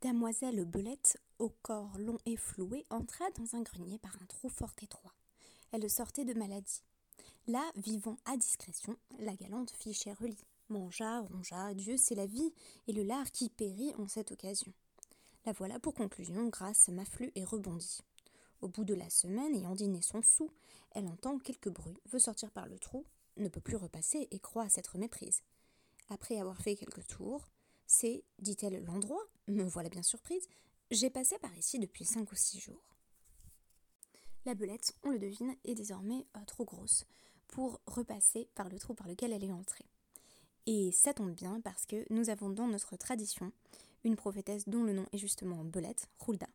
damoiselle belette, au corps long et floué, entra dans un grenier par un trou fort étroit. Elle sortait de maladie. Là, vivant à discrétion, la galante fit lit, mangea, rongea, Dieu c'est la vie, et le lard qui périt en cette occasion. La voilà pour conclusion, grâce m'afflue et rebondit. Au bout de la semaine, ayant dîné son sou, elle entend quelques bruits, veut sortir par le trou, ne peut plus repasser et croit s'être méprise. Après avoir fait quelques tours, c'est, dit-elle, l'endroit, me voilà bien surprise, j'ai passé par ici depuis cinq ou six jours. La belette, on le devine, est désormais euh, trop grosse pour repasser par le trou par lequel elle est entrée. Et ça tombe bien parce que nous avons dans notre tradition une prophétesse dont le nom est justement Belette, Hulda,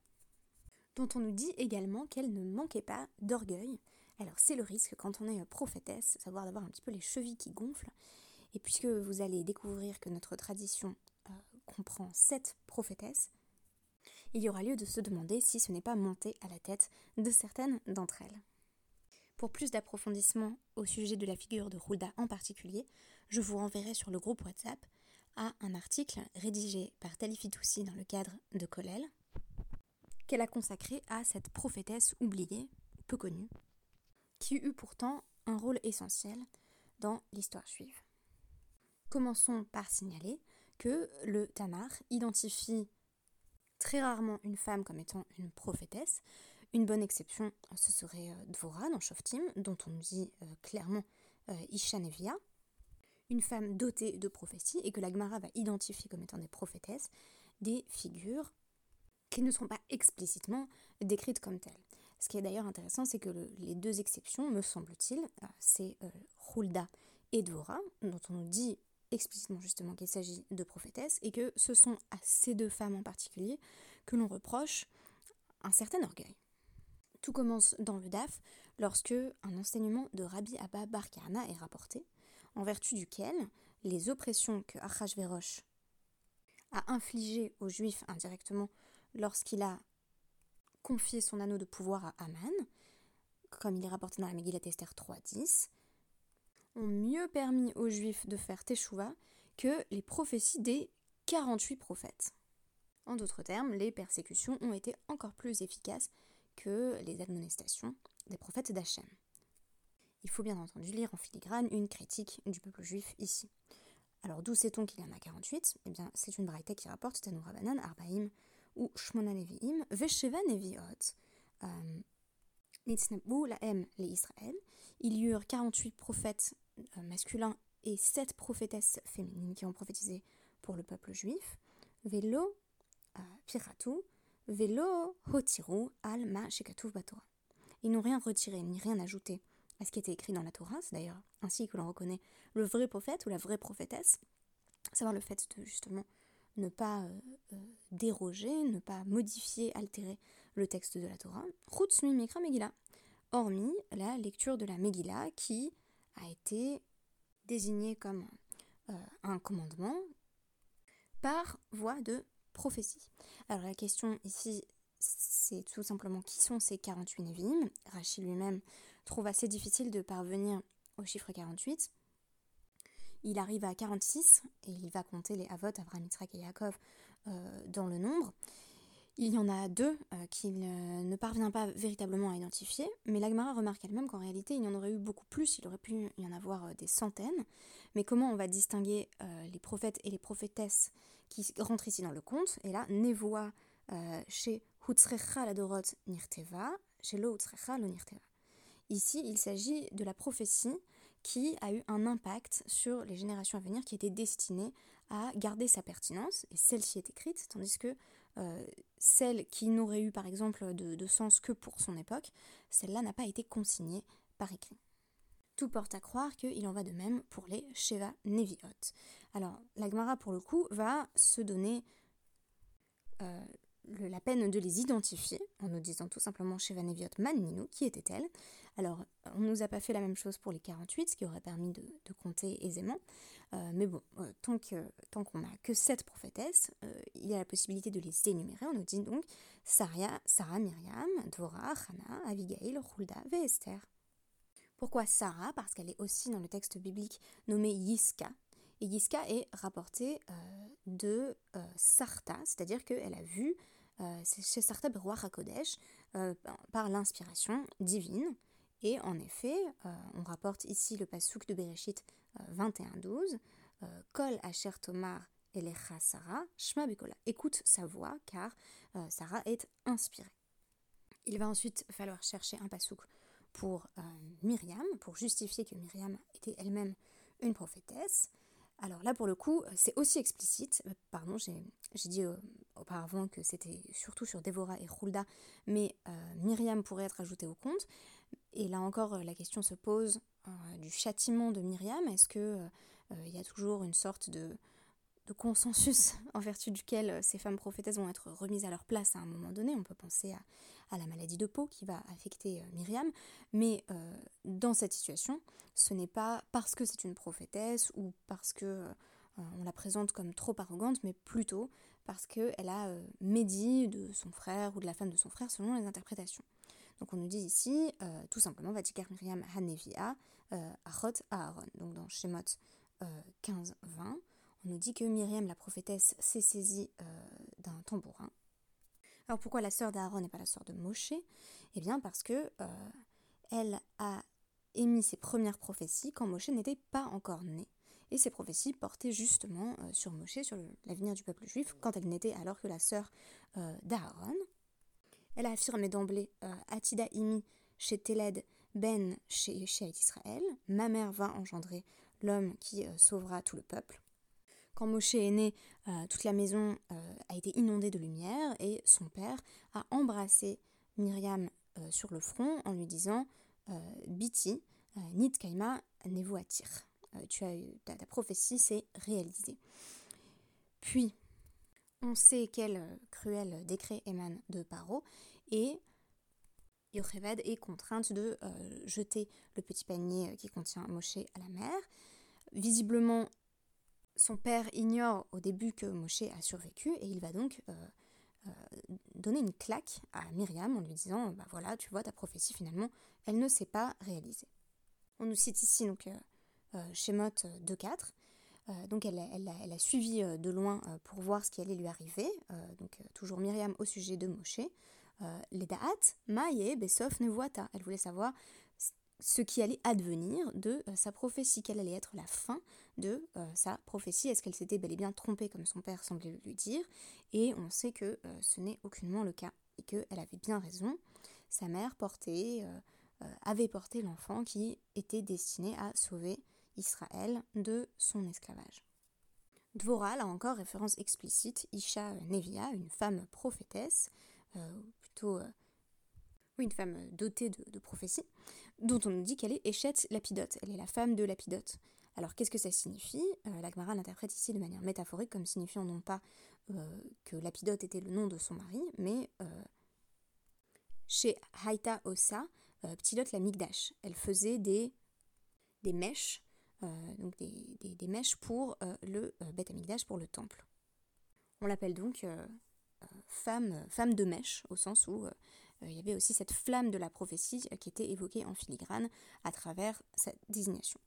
dont on nous dit également qu'elle ne manquait pas d'orgueil. Alors c'est le risque quand on est prophétesse, savoir d'avoir un petit peu les chevilles qui gonflent. Et puisque vous allez découvrir que notre tradition euh, comprend sept prophétesses, il y aura lieu de se demander si ce n'est pas monté à la tête de certaines d'entre elles. Pour plus d'approfondissement au sujet de la figure de Hulda en particulier, je vous renverrai sur le groupe WhatsApp à un article rédigé par Talifitoussi dans le cadre de Kolel, qu'elle a consacré à cette prophétesse oubliée, peu connue, qui eut pourtant un rôle essentiel dans l'histoire juive. Commençons par signaler que le Tamar identifie très rarement une femme comme étant une prophétesse. Une bonne exception, ce serait euh, Dvora dans Shoftim, dont on nous dit euh, clairement euh, une femme dotée de prophétie, et que la Gemara va identifier comme étant des prophétesses, des figures qui ne sont pas explicitement décrites comme telles. Ce qui est d'ailleurs intéressant, c'est que les deux exceptions, me semble-t-il, euh, c'est euh, et Dvora, dont on nous dit explicitement justement qu'il s'agit de prophétesses, et que ce sont à ces deux femmes en particulier que l'on reproche un certain orgueil. Tout commence dans le DAF lorsque un enseignement de Rabbi Abba Bar est rapporté, en vertu duquel les oppressions que Achashverosh a infligées aux Juifs indirectement lorsqu'il a confié son anneau de pouvoir à Aman, comme il est rapporté dans la Megillat Esther 3.10, ont mieux permis aux Juifs de faire Teshuvah que les prophéties des 48 prophètes. En d'autres termes, les persécutions ont été encore plus efficaces que les admonestations des prophètes d'Hachem. Il faut bien entendu lire en filigrane une critique du peuple juif ici. Alors d'où sait-on qu'il y en a 48 Eh bien, c'est une braïta qui rapporte Tanoura Banan, Arbaim ou Shmona Nevi'im, Vesheva Nevi'ot. Euh, Nitznabu la M les Israël. Il y eut 48 prophètes euh, masculins et 7 prophétesses féminines qui ont prophétisé pour le peuple juif. Velo euh, piratu, velo hotiru al ma shekatuv batora. Ils n'ont rien retiré ni rien ajouté à ce qui était écrit dans la Torah, c'est d'ailleurs ainsi que l'on reconnaît le vrai prophète ou la vraie prophétesse, savoir le fait de justement ne pas euh, déroger, ne pas modifier, altérer le texte de la Torah, Mekra Megillah, hormis la lecture de la Megillah qui a été désignée comme euh, un commandement par voie de prophétie. Alors la question ici, c'est tout simplement qui sont ces 48 Nevi'im. Rachid lui-même trouve assez difficile de parvenir au chiffre 48. Il arrive à 46 et il va compter les Avot, Abraham, Yitzhak et Yaakov euh, dans le nombre. Il y en a deux euh, qu'il ne parvient pas véritablement à identifier, mais l'Agmara remarque elle-même qu'en réalité il y en aurait eu beaucoup plus, il aurait pu y en avoir euh, des centaines. Mais comment on va distinguer les prophètes et les prophétesses qui rentrent ici dans le compte Et là, Nevoa chez Hutzrecha la Dorot Nirteva, chez Lo Hutzrecha lo Nirteva. Ici, il s'agit de la prophétie qui a eu un impact sur les générations à venir, qui était destinée à garder sa pertinence, et celle-ci est écrite, tandis que euh, celle qui n'aurait eu par exemple de, sens que pour son époque, celle-là n'a pas été consignée par écrit. Tout porte à croire qu'il en va de même pour les Sheva Neviot. Alors, la Gemara, pour le coup, va se donner euh, la peine de les identifier en nous disant tout simplement Sheva Neviot Maninu, qui était-elle? Alors, on ne nous a pas fait la même chose pour les 48, ce qui aurait permis de, compter aisément. Euh, mais bon, euh, tant qu'on n'a que 7 prophétesses, euh, il y a la possibilité de les énumérer. On nous dit donc Saria, Sarah, Myriam, Dora, Hana, Abigail, Hulda Esther. Pourquoi Sarah? Parce qu'elle est aussi dans le texte biblique nommée Yiska. Et Yiska est rapportée de Sarta, c'est-à-dire qu'elle a vu chez Sarta Beroa HaKodesh par l'inspiration divine. Et en effet, on rapporte ici le pasouk de Bereshit 21-12, Kol Asher Tomar Elecha Sarah, Shma Bekola. Écoute sa voix, car Sarah est inspirée. Il va ensuite falloir chercher un pasouk pour euh, Myriam, pour justifier que Myriam était elle-même une prophétesse. Alors là, pour le coup, c'est aussi explicite. Euh, pardon, j'ai dit euh, auparavant que c'était surtout sur Dévora et Hulda, mais Myriam pourrait être ajoutée au compte. Et là encore, la question se pose du châtiment de Myriam. Est-ce qu'il il y a toujours une sorte de consensus en vertu duquel ces femmes prophétesses vont être remises à leur place à un moment donné? On peut penser à à la maladie de peau qui va affecter euh, Myriam. Mais euh, dans cette situation, ce n'est pas parce que c'est une prophétesse ou parce que euh, on la présente comme trop arrogante, mais plutôt parce qu'elle a médit de son frère ou de la femme de son frère selon les interprétations. Donc on nous dit ici, tout simplement, Vatikar Myriam Hanevia, Achot Aaron. Donc dans Shemot 15-20, on nous dit que Myriam, la prophétesse, s'est saisie d'un tambourin alors pourquoi la sœur d'Aaron n'est pas la sœur de Moshe? Eh bien parce que euh, elle a émis ses premières prophéties quand Moshe n'était pas encore né. Et ces prophéties portaient justement euh, sur Moshe, sur l'avenir du peuple juif, quand elle n'était alors que la sœur euh, d'Aaron. Elle a affirmé d'emblée Atida imi chez Teled ben chez, chez Israël, ma mère va engendrer l'homme qui sauvera tout le peuple. Quand Moshe est né, euh, toute la maison euh, a été inondée de lumière et son père a embrassé Myriam euh, sur le front en lui disant Biti, Nit Kaima Nevoatir. Tu as ta, prophétie s'est réalisée. Puis, on sait quel cruel décret émane de Paro et Yocheved est contrainte de jeter le petit panier qui contient Moshe à la mer. Visiblement, son père ignore au début que Moshe a survécu et il va donc euh, euh, donner une claque à Myriam en lui disant bah voilà tu vois ta prophétie finalement elle ne s'est pas réalisée. On nous cite ici donc euh, Shemot 2.4 donc elle, elle, a suivi de loin pour voir ce qui allait lui arriver. Donc toujours Myriam au sujet de Moshe. Les da'at maye besof nevoata. Elle voulait savoir ce qui allait advenir de sa prophétie quelle allait être la fin de euh, sa prophétie. Est-ce qu'elle s'était bel et bien trompée comme son père semblait lui dire? Et on sait que euh, ce n'est aucunement le cas et qu'elle avait bien raison. Sa mère portait, euh, avait porté l'enfant qui était destiné à sauver Israël de son esclavage. Dvora, là encore, référence explicite, Isha Nevia, une femme prophétesse, plutôt une femme dotée de, de prophétie, dont on nous dit qu'elle est Échette Lapidote, elle est la femme de Lapidote. Alors qu'est-ce que ça signifie? Euh, La l'interprète ici de manière métaphorique comme signifiant non pas euh, que Lapidote était le nom de son mari, mais euh, chez Haïta Osa, Ptilot la Migdash. Elle faisait des, des mèches, donc des, mèches pour le Beth Amigdash, pour le temple. On l'appelle donc femme, femme de mèche, au sens où il y avait aussi cette flamme de la prophétie qui était évoquée en filigrane à travers cette désignation.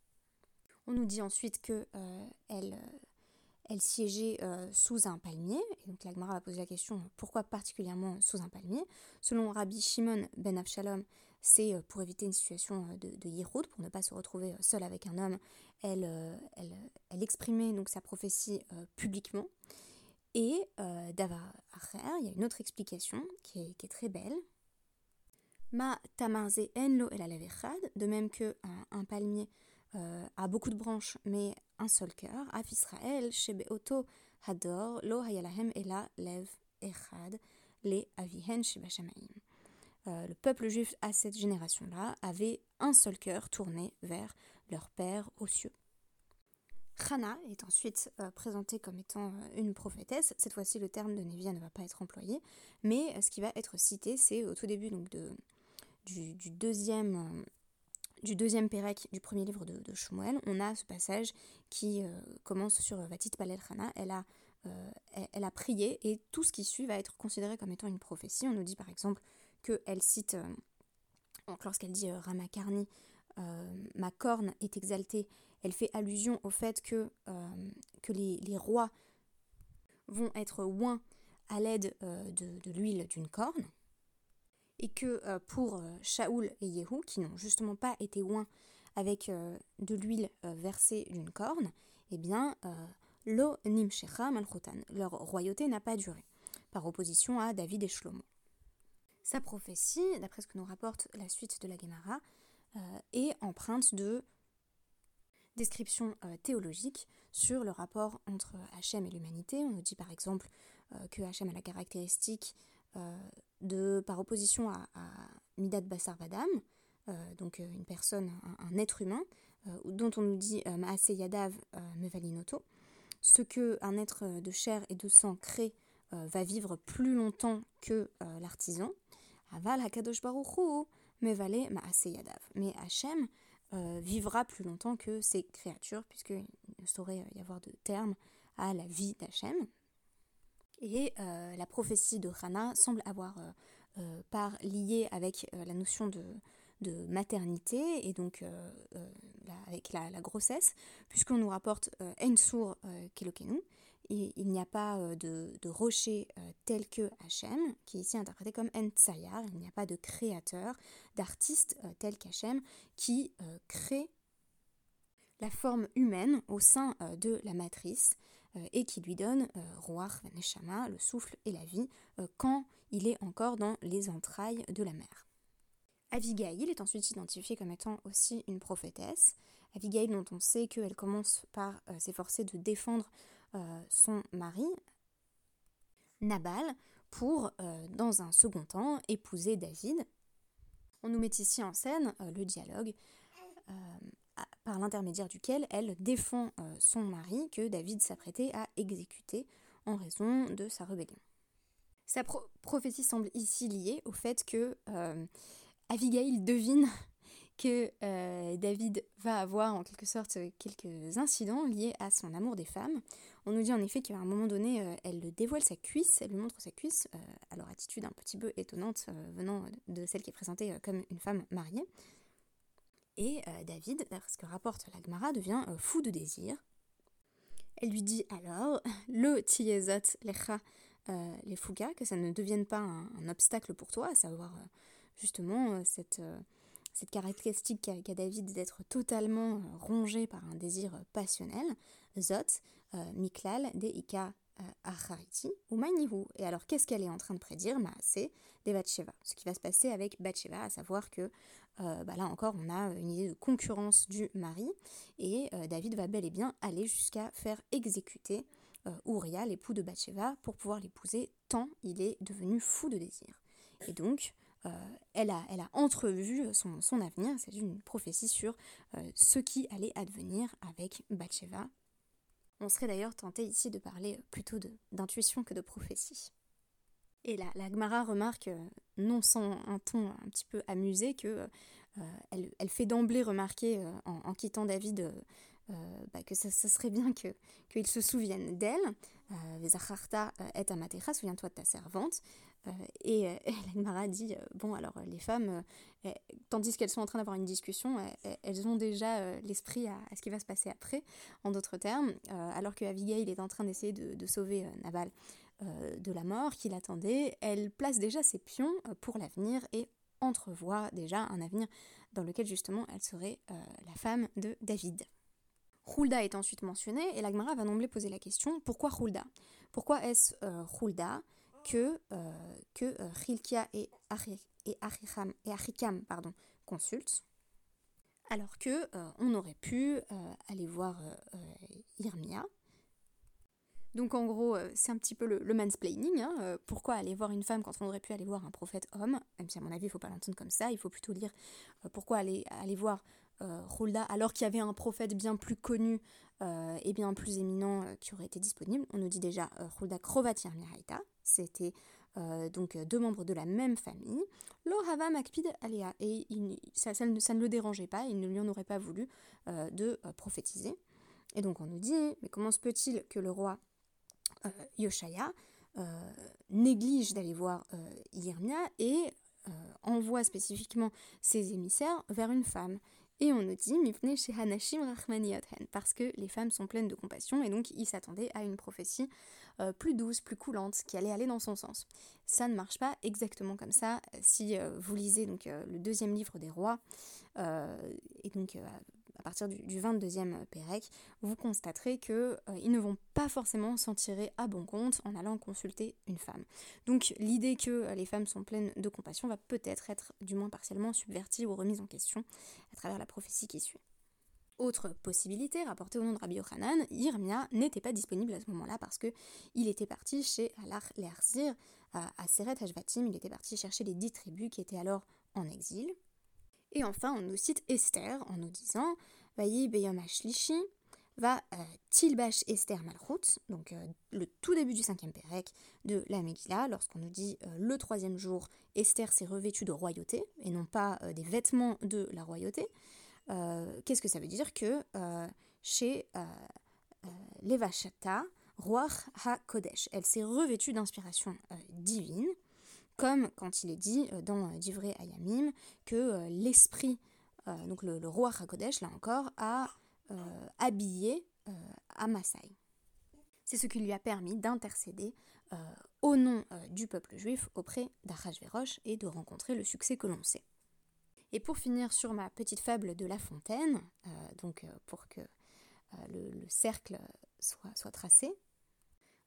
On nous dit ensuite que euh, elle, euh, siégeait euh, sous un palmier. Et donc l'Agmara va poser la question pourquoi particulièrement sous un palmier? Selon Rabbi Shimon ben Avshalom, c'est pour éviter une situation de, de pour ne pas se retrouver seule avec un homme. Elle, elle, elle exprimait donc sa prophétie publiquement. Et d'Avar il y a une autre explication qui est très belle. Ma tamarze enlo el de même que un palmier euh, a beaucoup de branches, mais un seul cœur. Af Israël, Shebeoto Hador, Lo Hayalahem Ela Lev Echad, Le Avihen Shebashamaim. Euh, le peuple juif à cette génération-là avait un seul cœur tourné vers leur Père aux cieux. Chana est ensuite euh, présentée comme étant une prophétesse. Cette fois-ci, le terme de Nevia ne va pas être employé, mais ce qui va être cité, c'est au tout début donc, de, du, du, deuxième du deuxième Pérec du premier livre de, de on a ce passage qui euh, commence sur Vatit Palel Chana. Elle a, euh, prié et tout ce qui suit va être considéré comme étant une prophétie. On nous dit par exemple qu'elle cite, euh, lorsqu'elle dit Ramakarni, ma corne est exaltée, elle fait allusion au fait que, les, rois vont être oints à l'aide de, de l'huile d'une corne, et que pour Shaoul et Yehou, qui n'ont justement pas été oints avec de l'huile versée d'une corne, eh bien, lo nimshecha malchotan, leur royauté n'a pas duré, par opposition à David et Shlomo. Sa prophétie, d'après ce que nous rapporte la suite de la Gemara, euh, est empreinte de descriptions euh, théologiques sur le rapport entre Hachem et l'humanité. On nous dit par exemple euh, que Hachem a la caractéristique de, par opposition à, Midat Basar Vadam, donc une personne, un, être humain, dont on nous dit Maase Yadav Mevalinoto, ce que un être de chair et de sang crée va vivre plus longtemps que l'artisan. Aval Hakadosh Baruchu, mais Yadav. Mais Hachem euh, vivra plus longtemps que ces créatures, puisqu'il ne saurait y avoir de terme à la vie d'Hachem. Et euh, la prophétie de Rana semble avoir euh, part liée avec la notion de, de, maternité et donc avec la, grossesse, puisqu'on nous rapporte Ensur Kelokenu, il n'y a pas euh, de, rocher euh, tel que Hachem, qui est ici interprété comme Entsayar, il n'y a pas de créateur, d'artiste euh, tel qu'Hachem, qui crée la forme humaine au sein de la matrice et qui lui donne Ruach Neshama, le souffle et la vie, quand il est encore dans les entrailles de la mère. Avigail est ensuite identifiée comme étant aussi une prophétesse. Avigail dont on sait qu'elle commence par s'efforcer de défendre euh, son mari, Nabal, pour, euh, dans un second temps, épouser David. On nous met ici en scène euh, le dialogue par l'intermédiaire duquel elle défend son mari que David s'apprêtait à exécuter en raison de sa rébellion. Sa prophétie semble ici liée au fait que Abigail devine que euh, David va avoir en quelque sorte quelques incidents liés à son amour des femmes. On nous dit en effet qu'à un moment donné, euh, elle le dévoile sa cuisse, elle lui montre sa cuisse, euh, leur attitude un petit peu étonnante venant de celle qui est présentée comme une femme mariée. Et David, d'après ce que rapporte la Gemara, devient fou de désir. Elle lui dit alors, le tiezot lecha les fougas, que ça ne devienne pas un, obstacle pour toi, à savoir justement cette caractéristique qu'a David d'être totalement euh, rongé par un désir euh, passionnel, Zot, euh, Miklal, Deika, Achariti, ou Manihu. Et alors, qu'est-ce qu'elle est en train de prédire? Bah, C'est des Bathsheba. Ce qui va se passer avec Bathsheba, à savoir que bah, là encore, on a une idée de concurrence du mari, et David va bel et bien aller jusqu'à faire exécuter Uriah, l'époux de Bathsheba, pour pouvoir l'épouser, tant il est devenu fou de désir. Et donc, euh, elle, a, elle a entrevu son, son avenir, c'est une prophétie sur euh, ce qui allait advenir avec Bathsheba. On serait d'ailleurs tenté ici de parler plutôt d'intuition que de prophétie. Et là, la Gemara remarque, euh, non sans un ton un petit peu amusé, que elle, elle, fait d'emblée remarquer en, quittant David bah, que ça, serait bien qu'il se souvienne d'elle. Zacharta est Amatecha, souviens-toi de ta servante. Euh, et, euh, et dit euh, bon alors les femmes tandis qu'elles sont en train d'avoir une discussion elles ont déjà l'esprit à, ce qui va se passer après en d'autres termes alors que Abigail est en train d'essayer de, sauver Nabal de la mort qu'il attendait elle place déjà ses pions pour l'avenir et entrevoit déjà un avenir dans lequel justement elle serait la femme de David. Hulda est ensuite mentionnée et l'Agmara va d'emblée poser la question pourquoi Hulda? Pourquoi est-ce Hulda? Que, euh, que euh, Hilkia et, et, et Achikam pardon, consultent, alors que euh, on aurait pu aller voir Irmia. Donc en gros, c'est un petit peu le, mansplaining. Hein, pourquoi aller voir une femme quand on aurait pu aller voir un prophète homme Même si à mon avis, il ne faut pas l'entendre comme ça, il faut plutôt lire pourquoi aller, aller voir Hulda alors qu'il y avait un prophète bien plus connu et bien plus éminent qui aurait été disponible. On nous dit déjà Hulda Krovatir Miraita, c'était euh, donc deux membres de la même famille. Lohava Makpid Alea, et ça, ne, le dérangeait pas, il ne lui en aurait pas voulu euh, de euh, prophétiser. Et donc on nous dit, mais comment se peut-il que le roi Yoshaya néglige d'aller voir Yirmia et envoie spécifiquement ses émissaires vers une femme? Et on nous dit Mifne chez Hanashim parce que les femmes sont pleines de compassion et donc il s'attendait à une prophétie euh, plus douce, plus coulante, qui allait aller dans son sens. Ça ne marche pas exactement comme ça. Si euh, vous lisez donc le deuxième livre des rois, et donc partir du, 22e Pérec, vous constaterez qu'ils euh, ne vont pas forcément s'en tirer à bon compte en allant consulter une femme. Donc l'idée que euh, les femmes sont pleines de compassion va peut-être être du moins partiellement subvertie ou remise en question à travers la prophétie qui suit. Autre possibilité, rapportée au nom de Rabbi Yochanan, Irmia n'était pas disponible à ce moment-là parce que il était parti chez Alar Lerzir à Seret Hashvatim, il était parti chercher les dix tribus qui étaient alors en exil. Et enfin, on nous cite Esther en nous disant Va euh, Tilbash Esther Malchut, donc euh, le tout début du cinquième Pérec de la Megillah, lorsqu'on nous dit euh, le troisième jour, Esther s'est revêtue de royauté et non pas des vêtements de la royauté. Qu'est-ce que ça veut dire Que chez Levashata, Roi HaKodesh, elle s'est revêtue d'inspiration divine comme quand il est dit euh, dans euh, Divré Ayamim que euh, l'esprit, donc le, roi Hakodesh, là encore, a habillé Amasai. C'est ce qui lui a permis d'intercéder au nom du peuple juif auprès d'Achashverosh et de rencontrer le succès que l'on sait. Et pour finir sur ma petite fable de La Fontaine, donc pour que le, cercle soit tracé,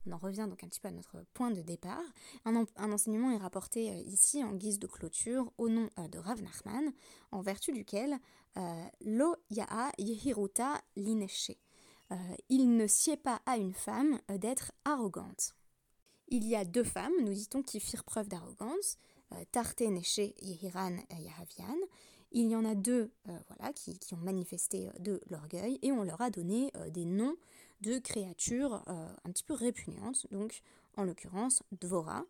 on en revient donc un petit peu à notre point de départ. Un, enseignement est rapporté euh, ici en guise de clôture au nom euh, de Rav Nachman, en vertu duquel euh, Lo Ya'a Yehiruta Lineshe. Il ne sied pas à une femme d'être arrogante. Il y a deux femmes, nous dit-on, qui firent preuve d'arrogance, Tarte Neshe Yehiran Yahavian. Il y en a deux voilà, qui, ont manifesté de l'orgueil et on leur a donné des noms de créatures euh, un petit peu répugnantes, donc en l'occurrence Dvora,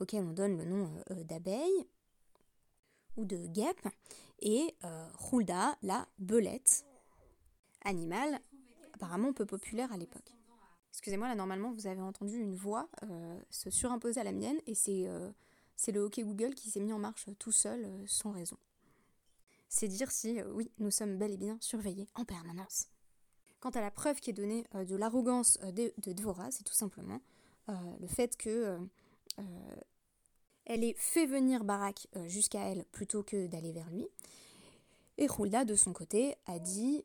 auquel on donne le nom euh, euh, d'abeille ou de guêpe, et Hulda, la belette, animal apparemment peu populaire à l'époque. Excusez-moi, là normalement vous avez entendu une voix se surimposer à la mienne, et c'est c'est le hockey Google qui s'est mis en marche tout seul, sans raison. C'est dire si, oui, nous sommes bel et bien surveillés en permanence. Quant à la preuve qui est donnée euh, de l'arrogance euh, de, de, Dvora, c'est tout simplement euh, le fait que elle ait fait venir Barak jusqu'à elle plutôt que d'aller vers lui. Et Hulda, de son côté, a dit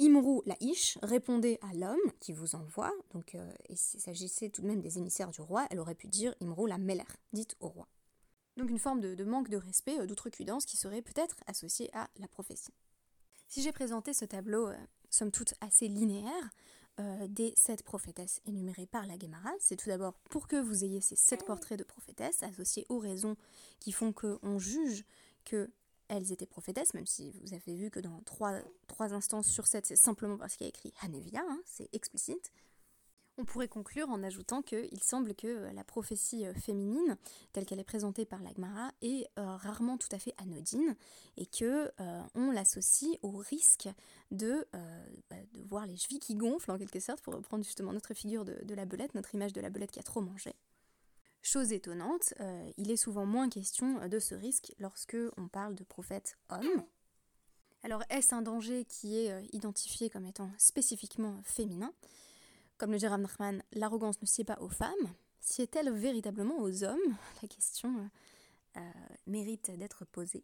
Imrou la Ish, répondez à l'homme qui vous envoie. Donc, il s'agissait tout de même des émissaires du roi. Elle aurait pu dire Imrou la Meller, dite au roi. Donc, une forme de, de manque de respect, d'outrecuidance qui serait peut-être associée à la prophétie. Si j'ai présenté ce tableau somme toute assez linéaire euh, des sept prophétesses énumérées par la Gemara. C'est tout d'abord pour que vous ayez ces sept portraits de prophétesses associés aux raisons qui font qu'on juge qu'elles étaient prophétesses, même si vous avez vu que dans trois, trois instances sur sept, c'est simplement parce qu'il y a écrit Hanevia, hein, c'est explicite. On pourrait conclure en ajoutant qu'il semble que euh, la prophétie euh, féminine, telle qu'elle est présentée par l'Agmara, est euh, rarement tout à fait anodine et que on l'associe au risque de, bah, de, voir les chevilles qui gonflent en quelque sorte, pour reprendre justement notre figure de, la belette, notre image de la belette qui a trop mangé. Chose étonnante, il est souvent moins question de ce risque lorsque on parle de prophètes hommes. Alors est-ce un danger qui est identifié comme étant spécifiquement féminin? Comme le dit Rav Nachman, l'arrogance ne sied pas aux femmes, sied-elle véritablement aux hommes? La question euh, mérite d'être posée.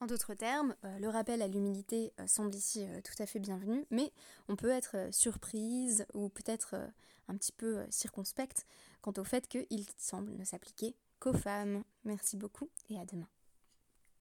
En d'autres termes, euh, le rappel à l'humilité euh, semble ici tout à fait bienvenu, mais on peut être surprise ou peut-être un petit peu circonspecte quant au fait qu'il semble ne s'appliquer qu'aux femmes. Merci beaucoup et à demain.